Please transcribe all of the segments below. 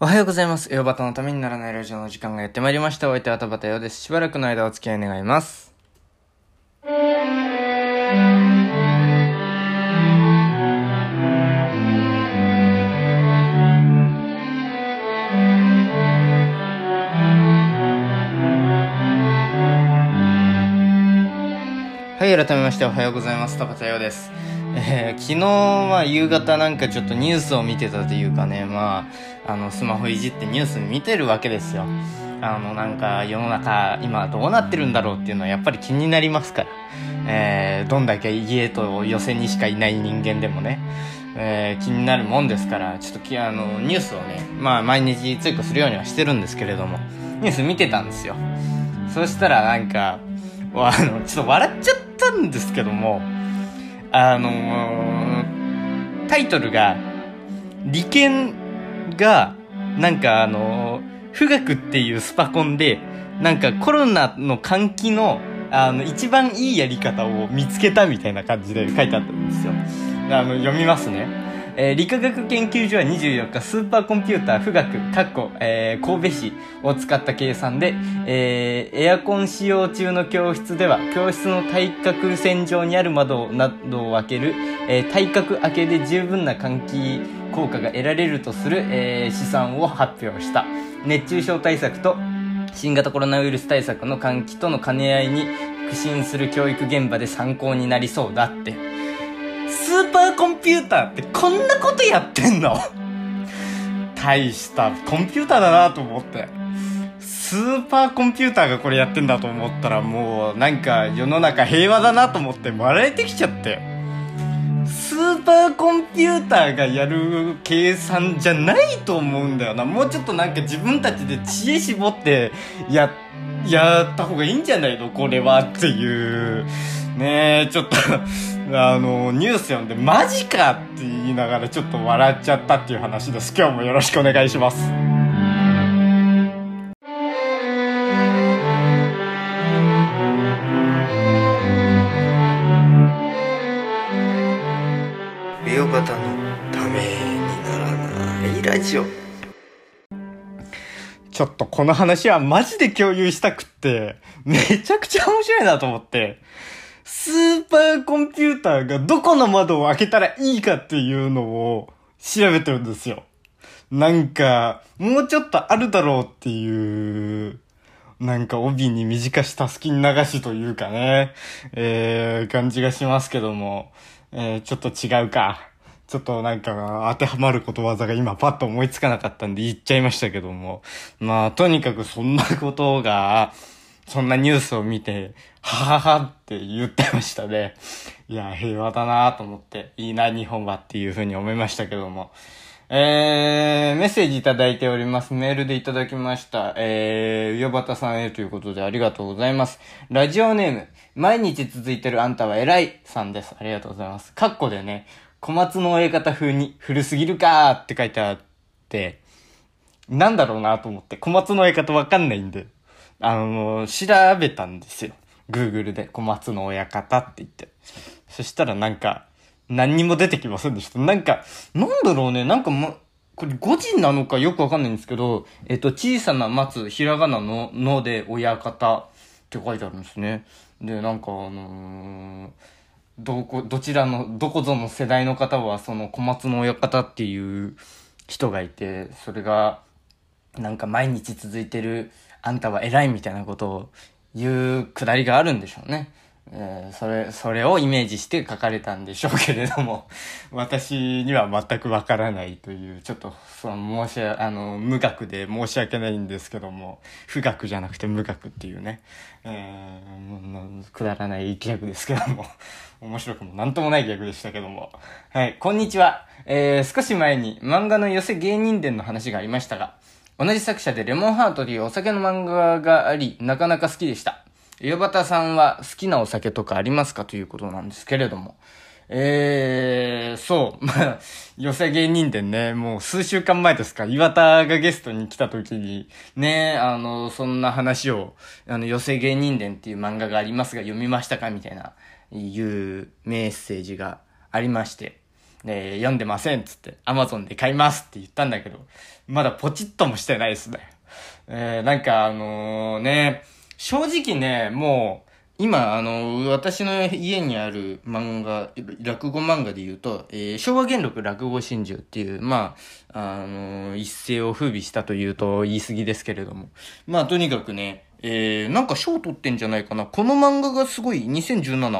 おはようございます。ヨバタのためにならないラジオの時間がやってまいりました。お相手は田畑洋です。しばらくの間お付き合い願います。はい、改めましておはようございます。田畑洋です。えー昨日、まあ、夕方なんかちょっとニュースを見てたというかね、まあ、あの、スマホいじってニュース見てるわけですよ。あの、なんか、世の中、今どうなってるんだろうっていうのはやっぱり気になりますから。えーどんだけ家と寄せにしかいない人間でもね、えー気になるもんですから、ちょっとき、あの、ニュースをね、まあ、毎日追加するようにはしてるんですけれども、ニュース見てたんですよ。そしたらなんか、あの、ちょっと笑っちゃったんですけども、あのータイトルが、利権が、なんかあのー富岳っていうスパコンで、なんかコロナの換気の、あの、一番いいやり方を見つけたみたいな感じで書いてあったんですよ。あの、読みますね。えー理化学研究所は24日、スーパーコンピューター富岳、かっこ、えー神戸市を使った計算で、えーエアコン使用中の教室では、教室の対角線上にある窓などを開ける、えー対角開けで十分な換気効果が得られるとする、えー試算を発表した。熱中症対策と新型コロナウイルス対策の換気との兼ね合いに苦心する教育現場で参考になりそうだって。スーパーコンピューターってこんなことやってんの？大したコンピューターだなと思って。スーパーコンピューターがこれやってんだと思ったらもうなんか世の中平和だなと思って笑えてきちゃって。スーパーコンピューターがやる計算じゃないと思うんだよな。もうちょっとなんか自分たちで知恵絞ってや、やった方がいいんじゃないの？これはっていう。ねえ、ちょっと、あの、ニュース読んでマジかって言いながらちょっと笑っちゃったっていう話です。今日もよろしくお願いします。のためにならないラジオちょっとこの話はマジで共有したくって、めちゃくちゃ面白いなと思って、スーパーコンピューターがどこの窓を開けたらいいかっていうのを調べてるんですよ。なんか、もうちょっとあるだろうっていう、なんか帯に短したすきに流しというかね、えー、感じがしますけども、えー、ちょっと違うか。ちょっとなんか当てはまることわざが今パッと思いつかなかったんで言っちゃいましたけども。まあとにかくそんなことが、そんなニュースを見て、はははって言ってましたね。いや、平和だなと思って、いいな日本はっていうふうに思いましたけども。えー、メッセージいただいております。メールでいただきました。えー、よばたさんへということでありがとうございます。ラジオネーム、毎日続いてるあんたは偉いさんです。ありがとうございます。カッコでね、小松の親方風に古すぎるかーって書いてあって、なんだろうなと思って、小松の親方わかんないんで、あの、調べたんですよ。Google で小松の親方って言って。そしたらなんか、何にも出てきませんでした。なんか、なんだろうね、なんかま、これ5時なのかよくわかんないんですけど、えっと、小さな松、ひらがなの、ので親方って書いてあるんですね。で、なんかあのーどこ、どちらの、どこぞの世代の方は、その小松の親方っていう人がいて、それが、なんか毎日続いてる、あんたは偉いみたいなことを言うくだりがあるんでしょうね。えーそれ、それをイメージして書かれたんでしょうけれども、私には全くわからないという、ちょっと、その、申し、あの、無学で申し訳ないんですけども、不学じゃなくて無学っていうね、えーくだらないギャグですけども、面白くもなんともないギャグでしたけども。はい、こんにちは。えー、少し前に漫画の寄せ芸人伝の話がありましたが、同じ作者でレモンハートというお酒の漫画があり、なかなか好きでした。岩端さんは好きなお酒とかありますかということなんですけれども。えー、そう。まあ、寄せ芸人伝ね、もう数週間前ですか、岩田がゲストに来た時に、ね、あの、そんな話を、あの、寄せ芸人伝っていう漫画がありますが読みましたか？みたいな、いうメッセージがありまして。えー、読んでませんっつって、アマゾンで買いますって言ったんだけど、まだポチッともしてないですね。えー、なんかあのね、正直ね、もう、今、あの、私の家にある漫画、落語漫画で言うと、えー、昭和元禄落語真珠っていう、まあ、あの、一世を風靡したというと言い過ぎですけれども。まあ、とにかくね、えー、なんか賞取ってんじゃないかな。この漫画がすごい、2017、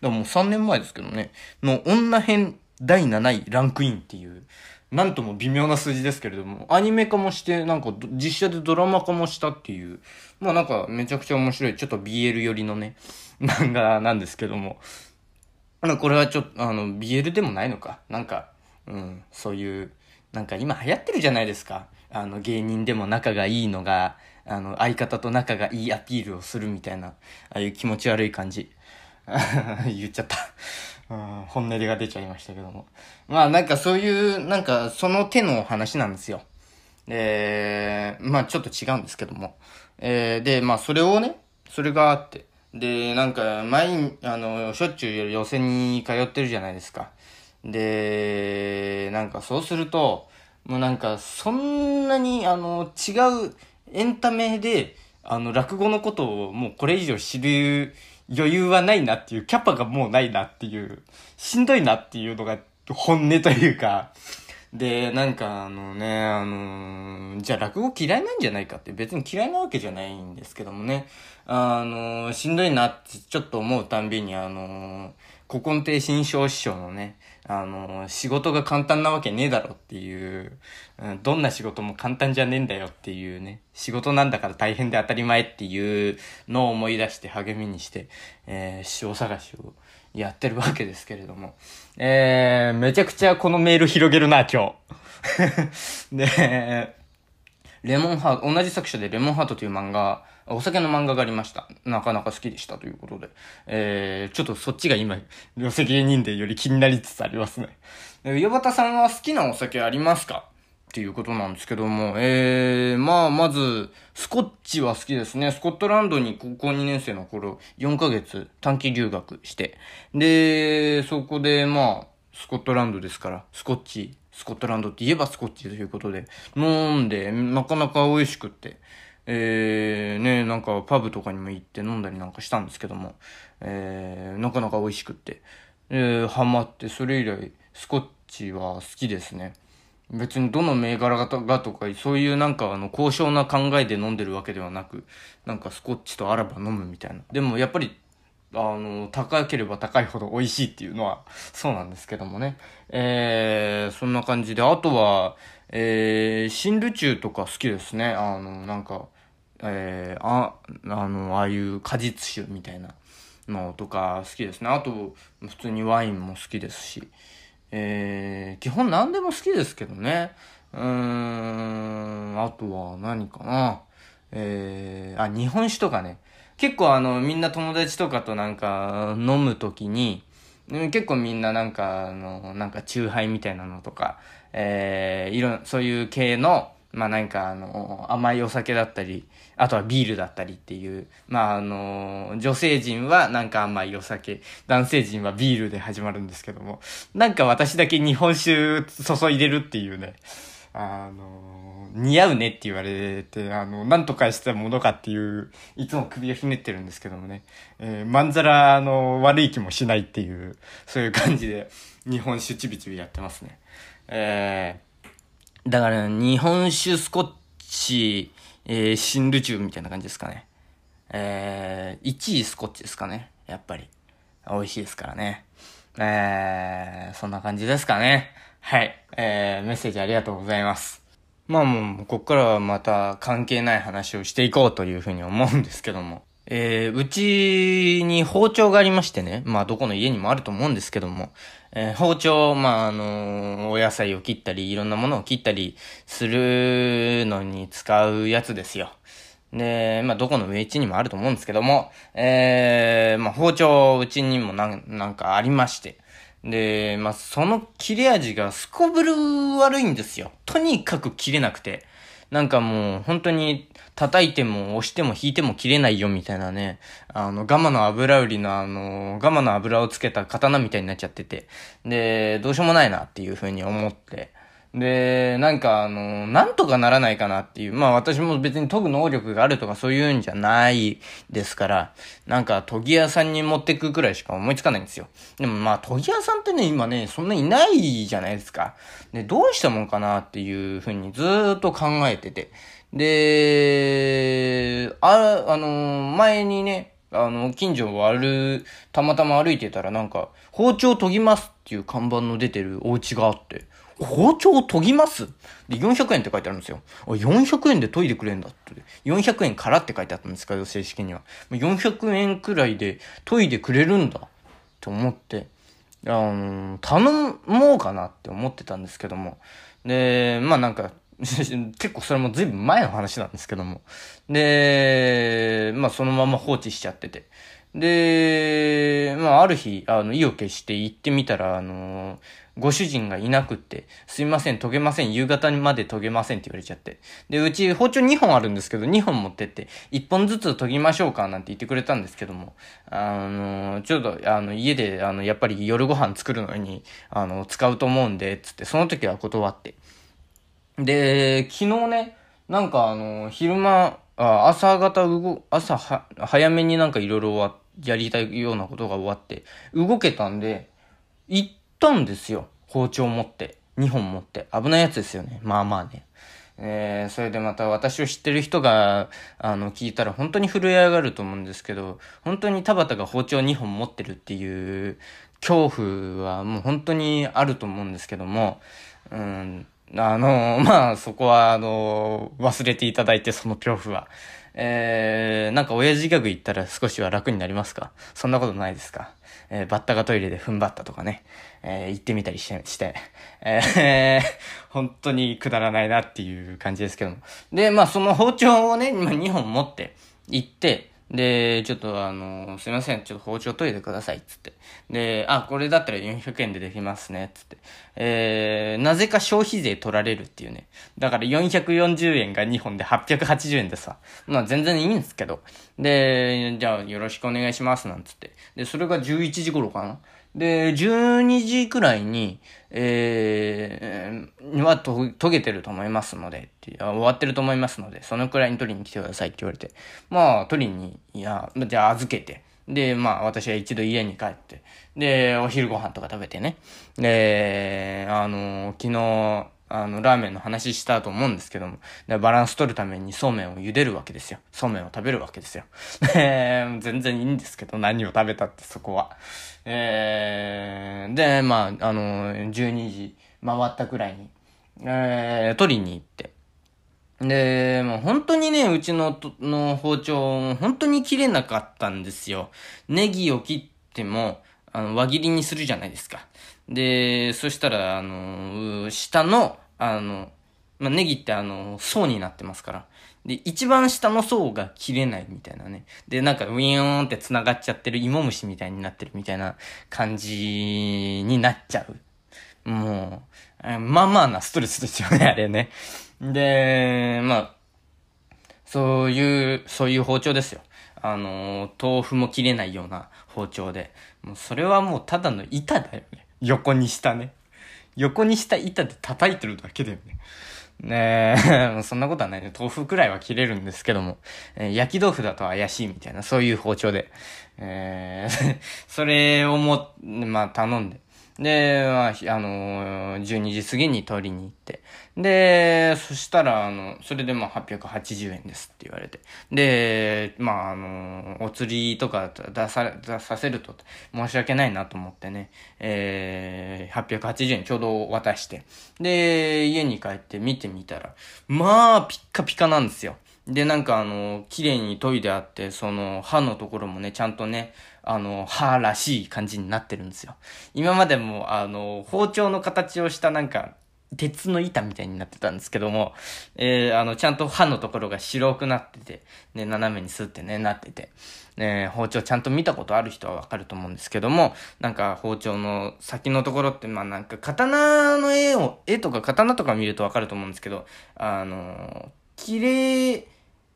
だもう3年前ですけどね、の女編第7位ランクインっていう、なんとも微妙な数字ですけれども、アニメ化もして、なんか実写でドラマ化もしたっていう、まあなんかめちゃくちゃ面白い、ちょっと BL 寄りのね、漫画なんですけども、あのこれはちょっと、あの、BL でもないのか。なんか、うん、そういう、なんか今流行ってるじゃないですか。あの、芸人でも仲がいいのが、あの、相方と仲がいいアピールをするみたいな、ああいう気持ち悪い感じ。言っちゃったうん。本音が出ちゃいましたけども。まあなんかそういう、なんかその手の話なんですよ。で、まあちょっと違うんですけども。えー、で、まあそれをね、それがあって。で、なんか、毎、あの、しょっちゅう予選に通ってるじゃないですか。で、なんかそうすると、もうなんか、そんなに、あの、違うエンタメで、あの、落語のことをもうこれ以上知る余裕はないなっていう、キャパがもうないなっていう、しんどいなっていうのが本音というか、で、なんかあのね、あのー、じゃあ落語嫌いなんじゃないかって別に嫌いなわけじゃないんですけどもね、あのー、しんどいなってちょっと思うたんびにあのー、古今亭新章師匠のね、あの、仕事が簡単なわけねえだろっていう、うん、どんな仕事も簡単じゃねえんだよっていうね、仕事なんだから大変で当たり前っていうのを思い出して励みにして、えー、師匠探しをやってるわけですけれども、えー、めちゃくちゃこのメール広げるな、今日。で、レモンハート、同じ作者でレモンハートという漫画、お酒の漫画がありました。なかなか好きでしたということで。えー、ちょっとそっちが今、寄せ芸人でより気になりつつありますね。岩端さんは好きなお酒ありますか？っていうことなんですけども、えー、まあ、まず、スコッチは好きですね。スコットランドに高校2年生の頃、4ヶ月短期留学して、で、そこで、まあ、スコットランドですから、スコッチ、スコットランドって言えばスコッチということで、飲んで、なかなか美味しくって、えー、ね、なんかパブとかにも行って飲んだりなんかしたんですけども、えー、なかなか美味しくって、えー、ハマって、それ以来、スコッチは好きですね。別にどの銘柄がとか、そういうなんかあの、高尚な考えで飲んでるわけではなく、なんかスコッチとあらば飲むみたいな。でもやっぱり、あの、高ければ高いほど美味しいっていうのは、そうなんですけどもね。えー、そんな感じで、あとは、えー、新ルチューとか好きですね。あの、なんか、えー、あ、あの、ああいう果実酒みたいなのとか好きですね。あと、普通にワインも好きですし。えー、基本何でも好きですけどね。うーん、あとは何かな。えー、あ、日本酒とかね。結構あの、みんな友達とかとなんか飲むときに、結構みんななんか、あの、なんか、チューハイみたいなのとか、えー、いろ、そういう系の、まあなんかあの、甘いお酒だったり、あとはビールだったりっていう、まああの、女性陣はなんか甘いお酒、男性陣はビールで始まるんですけども、なんか私だけ日本酒注いでるっていうね、あの、似合うねって言われて、あの、なんとかしたものかっていう、いつも首をひねってるんですけどもね、えー、まんざら、あの、悪い気もしないっていう、そういう感じで、日本酒ちびちびやってますね。えー、だから、日本酒スコッチ、えー、新ルチューみたいな感じですかね。えー、1位スコッチですかね。やっぱり。美味しいですからね。えー、そんな感じですかね。はい。えー、メッセージありがとうございます。まあもう、こっからはまた関係ない話をしていこうというふうに思うんですけども。えー、うちに包丁がありましてね。まあどこの家にもあると思うんですけども。えー、包丁、まあ、あのー、お野菜を切ったり、いろんなものを切ったりするのに使うやつですよ。で、まあ、どこの上地にもあると思うんですけども、えー、まあ、包丁、うちにもなん、なんかありまして。で、まあ、その切れ味がすこぶる悪いんですよ。とにかく切れなくて。なんかもう本当に叩いても押しても引いても切れないよみたいなね、あの、ガマの油売りのあの、ガマの油をつけた刀みたいになっちゃってて、で、どうしようもないなっていう風に思って、で、なんかあの、なんとかならないかなっていう。まあ私も別に研ぐ能力があるとかそういうんじゃないですから、なんか研ぎ屋さんに持ってくくらいしか思いつかないんですよ。でもまあ研ぎ屋さんってね、今ね、そんないないじゃないですか。で、どうしたもんかなっていうふうにずっと考えてて。で、あ、あの、前にね、あの、近所を歩、たまたま歩いてたらなんか、包丁研ぎますっていう看板の出てるお家があって、包丁を研ぎます？で、400円って書いてあるんですよ。400円で研いでくれんだって。400円からって書いてあったんですけど、正式には。400円くらいで研いでくれるんだって思って、あの、頼もうかなって思ってたんですけども。で、まあなんか、結構それも随分前の話なんですけども。で、まあそのまま放置しちゃってて。で、まあある日、あの、意を決して行ってみたら、あのご主人がいなくって、すいません、研げません、夕方にまで研げませんって言われちゃって。で、うち包丁2本あるんですけど、2本持ってって、1本ずつ研ぎましょうかなんて言ってくれたんですけども、あの、ちょうど、あの、家で、あの、やっぱり夜ご飯作るのに、あの、使うと思うんで、つって、その時は断って。で、昨日ね、なんかあの、昼間、あ朝方動、朝は、早めになんかいろいろやりたいようなことが終わって、動けたんで、行ったんですよ。包丁持って。2本持って。危ないやつですよね。まあまあね。えー、それでまた私を知ってる人が、あの、聞いたら本当に震え上がると思うんですけど、本当に田畑が包丁2本持ってるっていう恐怖はもう本当にあると思うんですけども、うん、あの、まあ、そこは、あの、忘れていただいて、その恐怖は。えー、なんか親父ギャグ言ったら少しは楽になりますか？そんなことないですか？えー、バッタがトイレで踏ん張ったとかね、えー、行ってみたりして、して、えー、本当にくだらないなっていう感じですけども。で、まあその包丁をね、今2本持って行って、で、ちょっとあの、すいません、ちょっと包丁研いでください、つって。で、あ、これだったら400円でできますね、つって。えー、なぜか消費税取られるっていうね。だから440円が2本で880円でさ。まあ全然いいんですけど。で、じゃあよろしくお願いします、なんつって。で、それが11時頃かな。で、12時くらいに、えー、はと、とげてると思いますので、終わってると思いますので、そのくらいに取りに来てくださいって言われて、まあ、取りに、いや、じゃあ預けて、で、まあ、私は一度家に帰って、で、お昼ご飯とか食べてね、で、あの、昨日、あの、ラーメンの話したと思うんですけども、バランス取るためにそうめんを茹でるわけですよ。そうめんを食べるわけですよ。全然いいんですけど、何を食べたってそこは。えー、で、まあ、あの、12時回ったくらいに、えー、取りに行って。で、もう本当にね、うちのの包丁、本当に切れなかったんですよ。ネギを切っても、あの、輪切りにするじゃないですか。で、そしたら、あの、下の、あの、まあ、ネギってあの、層になってますから。で、一番下の層が切れないみたいなね。で、なんかウィーンって繋がっちゃってる芋虫みたいになってるみたいな感じになっちゃう。もう、まあまあなストレスですよね、あれね。で、まあ、そういう、そういう包丁ですよ。あの、豆腐も切れないような包丁で。もうそれはもうただの板だよね。横にしたね。横にした板で叩いてるだけだよね。ねえ、そんなことはないね。豆腐くらいは切れるんですけども、えー、焼き豆腐だと怪しいみたいな、そういう包丁で。えー、それをも、まあ頼んで。で、まあ、あのー、12時過ぎに取りに行って。で、そしたら、あの、それでまあ880円ですって言われて。で、まあ、あのー、お釣りとか出さ、出させると申し訳ないなと思ってね、えー、880円ちょうど渡して。で、家に帰って見てみたら、まあ、ピッカピカなんですよ。で、なんかあの、綺麗に研いであって、その、歯のところもね、ちゃんとね、あの、歯らしい感じになってるんですよ。今までも、あの、包丁の形をしたなんか、鉄の板みたいになってたんですけども、えー、あの、ちゃんと刃のところが白くなってて、ね、斜めにスってね、なってて、ね、包丁ちゃんと見たことある人はわかると思うんですけども、なんか包丁の先のところって、まあなんか刀の絵を、絵とか刀とか見るとわかると思うんですけど、あの、綺麗、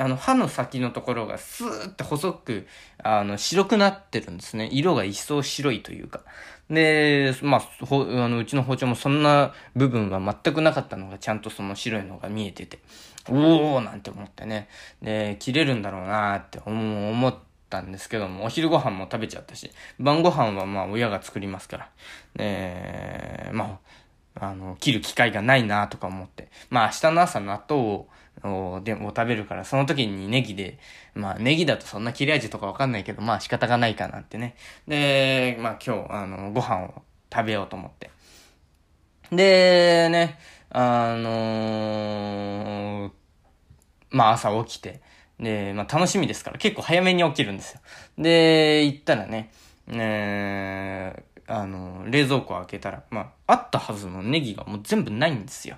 あの、刃の先のところがスーって細く、あの、白くなってるんですね。色が一層白いというか。で、まあ、ほ、あの、うちの包丁もそんな部分は全くなかったのが、ちゃんとその白いのが見えてて、おーなんて思ってね。で、切れるんだろうなーって思ったんですけども、お昼ご飯も食べちゃったし、晩ご飯はまあ親が作りますから。で、まあ、あの、切る機会がないなとか思って。まあ明日の朝納豆ををでも食べるから、その時にネギで、まあネギだとそんな切れ味とかわかんないけど、まあ仕方がないかなってね。で、まあ今日、あの、ご飯を食べようと思って。で、ね、あのー、まあ朝起きて、で、まあ楽しみですから結構早めに起きるんですよ。で、行ったらね、ねあの、冷蔵庫開けたら、まあ、あったはずのネギがもう全部ないんですよ。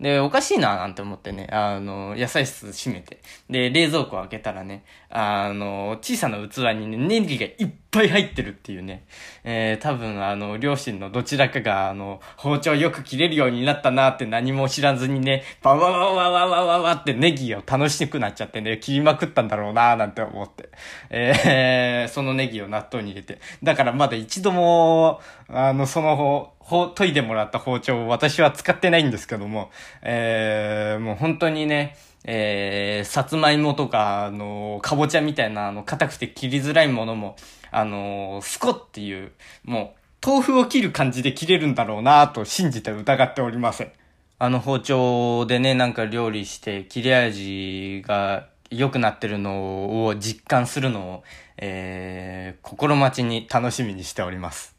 で、おかしいななんて思ってね、あの、野菜室閉めて、で、冷蔵庫開けたらね、あの、小さな器にね、ネギがいっぱい入ってるっていうね、えー、多分あの、両親のどちらかが、あの、包丁よく切れるようになったなって何も知らずにね、バワワワワワワワってネギを楽しくなっちゃってね、切りまくったんだろうななんて思って、えー、そのネギを納豆に入れて、だからまだ一度も、あの、その方、ほ、研いでもらった包丁を私は使ってないんですけども、えー、もう本当にね、えー、さつまいもとか、あの、かぼちゃみたいな、あの、硬くて切りづらいものも、あの、スコっていう、もう、豆腐を切る感じで切れるんだろうなと信じて疑っておりません。あの包丁でね、なんか料理して切れ味が良くなってるのを実感するのを、えー、心待ちに楽しみにしております。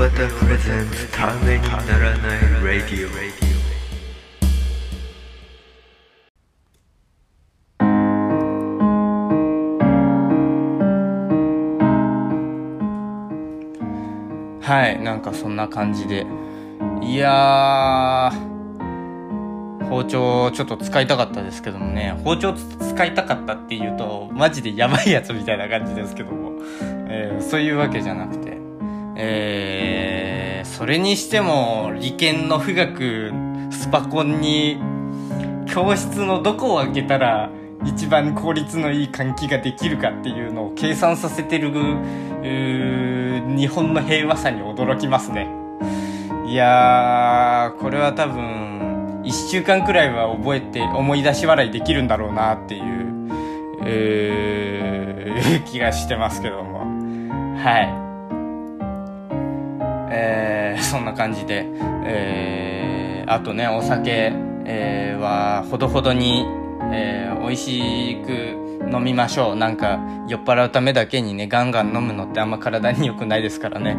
バタプレゼンツためにならないラディオはいなんかそんな感じで。いや包丁ちょっと使いたかったですけどもね。包丁使いたかったっていうとマジでやばいやつみたいな感じですけども、えー、そういうわけじゃなくてえー、それにしても、理研の富岳スパコンに、教室のどこを開けたら、一番効率のいい換気ができるかっていうのを計算させてる、日本の平和さに驚きますね。いやー、これは多分、一週間くらいは覚えて、思い出し笑いできるんだろうなっていう、えー、気がしてますけども。はい。えー、そんな感じで、えー、あとね、お酒、えー、はほどほどに、えー、美味しく飲みましょう。なんか、酔っ払うためだけにね、ガンガン飲むのってあんま体に良くないですからね。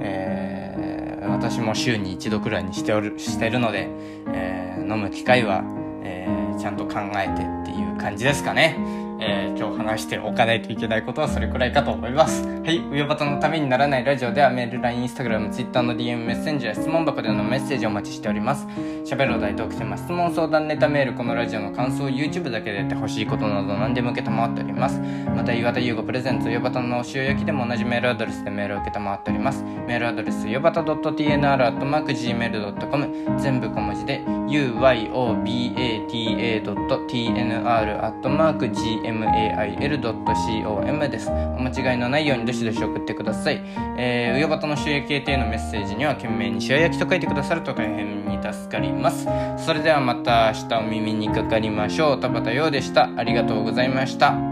えー、私も週に一度くらいにしておる、してるので、えー、飲む機会は、えー、ちゃんと考えてっていう感じですかね。えー、今日話しておかないといけないことはそれくらいかと思います。はい。ウヨバトのためにならないラジオではメール、LINE、Instagram、Twitter の DM、メッセンジャー、質問箱でのメッセージをお待ちしております。喋るお題トークテーマ、質問相談ネタメール、このラジオの感想、YouTube だけでやってほしいことなど何でも受けたまわっております。また、岩田優吾プレゼンツ、ウヨバトの塩焼きでも同じメールアドレスでメールを受けたまわっております。メールアドレス、ヨバタ .tnr.gmail.com 全部小文字で、uyobata.tnr.gmail.com mail.com です。お間違いのないようにどしどし送ってください。えー、うよばたの収益系定のメッセージには懸命に塩焼きと書いてくださると大変に助かります。それではまた明日お耳にかかりましょう。田畑陽でした。ありがとうございました。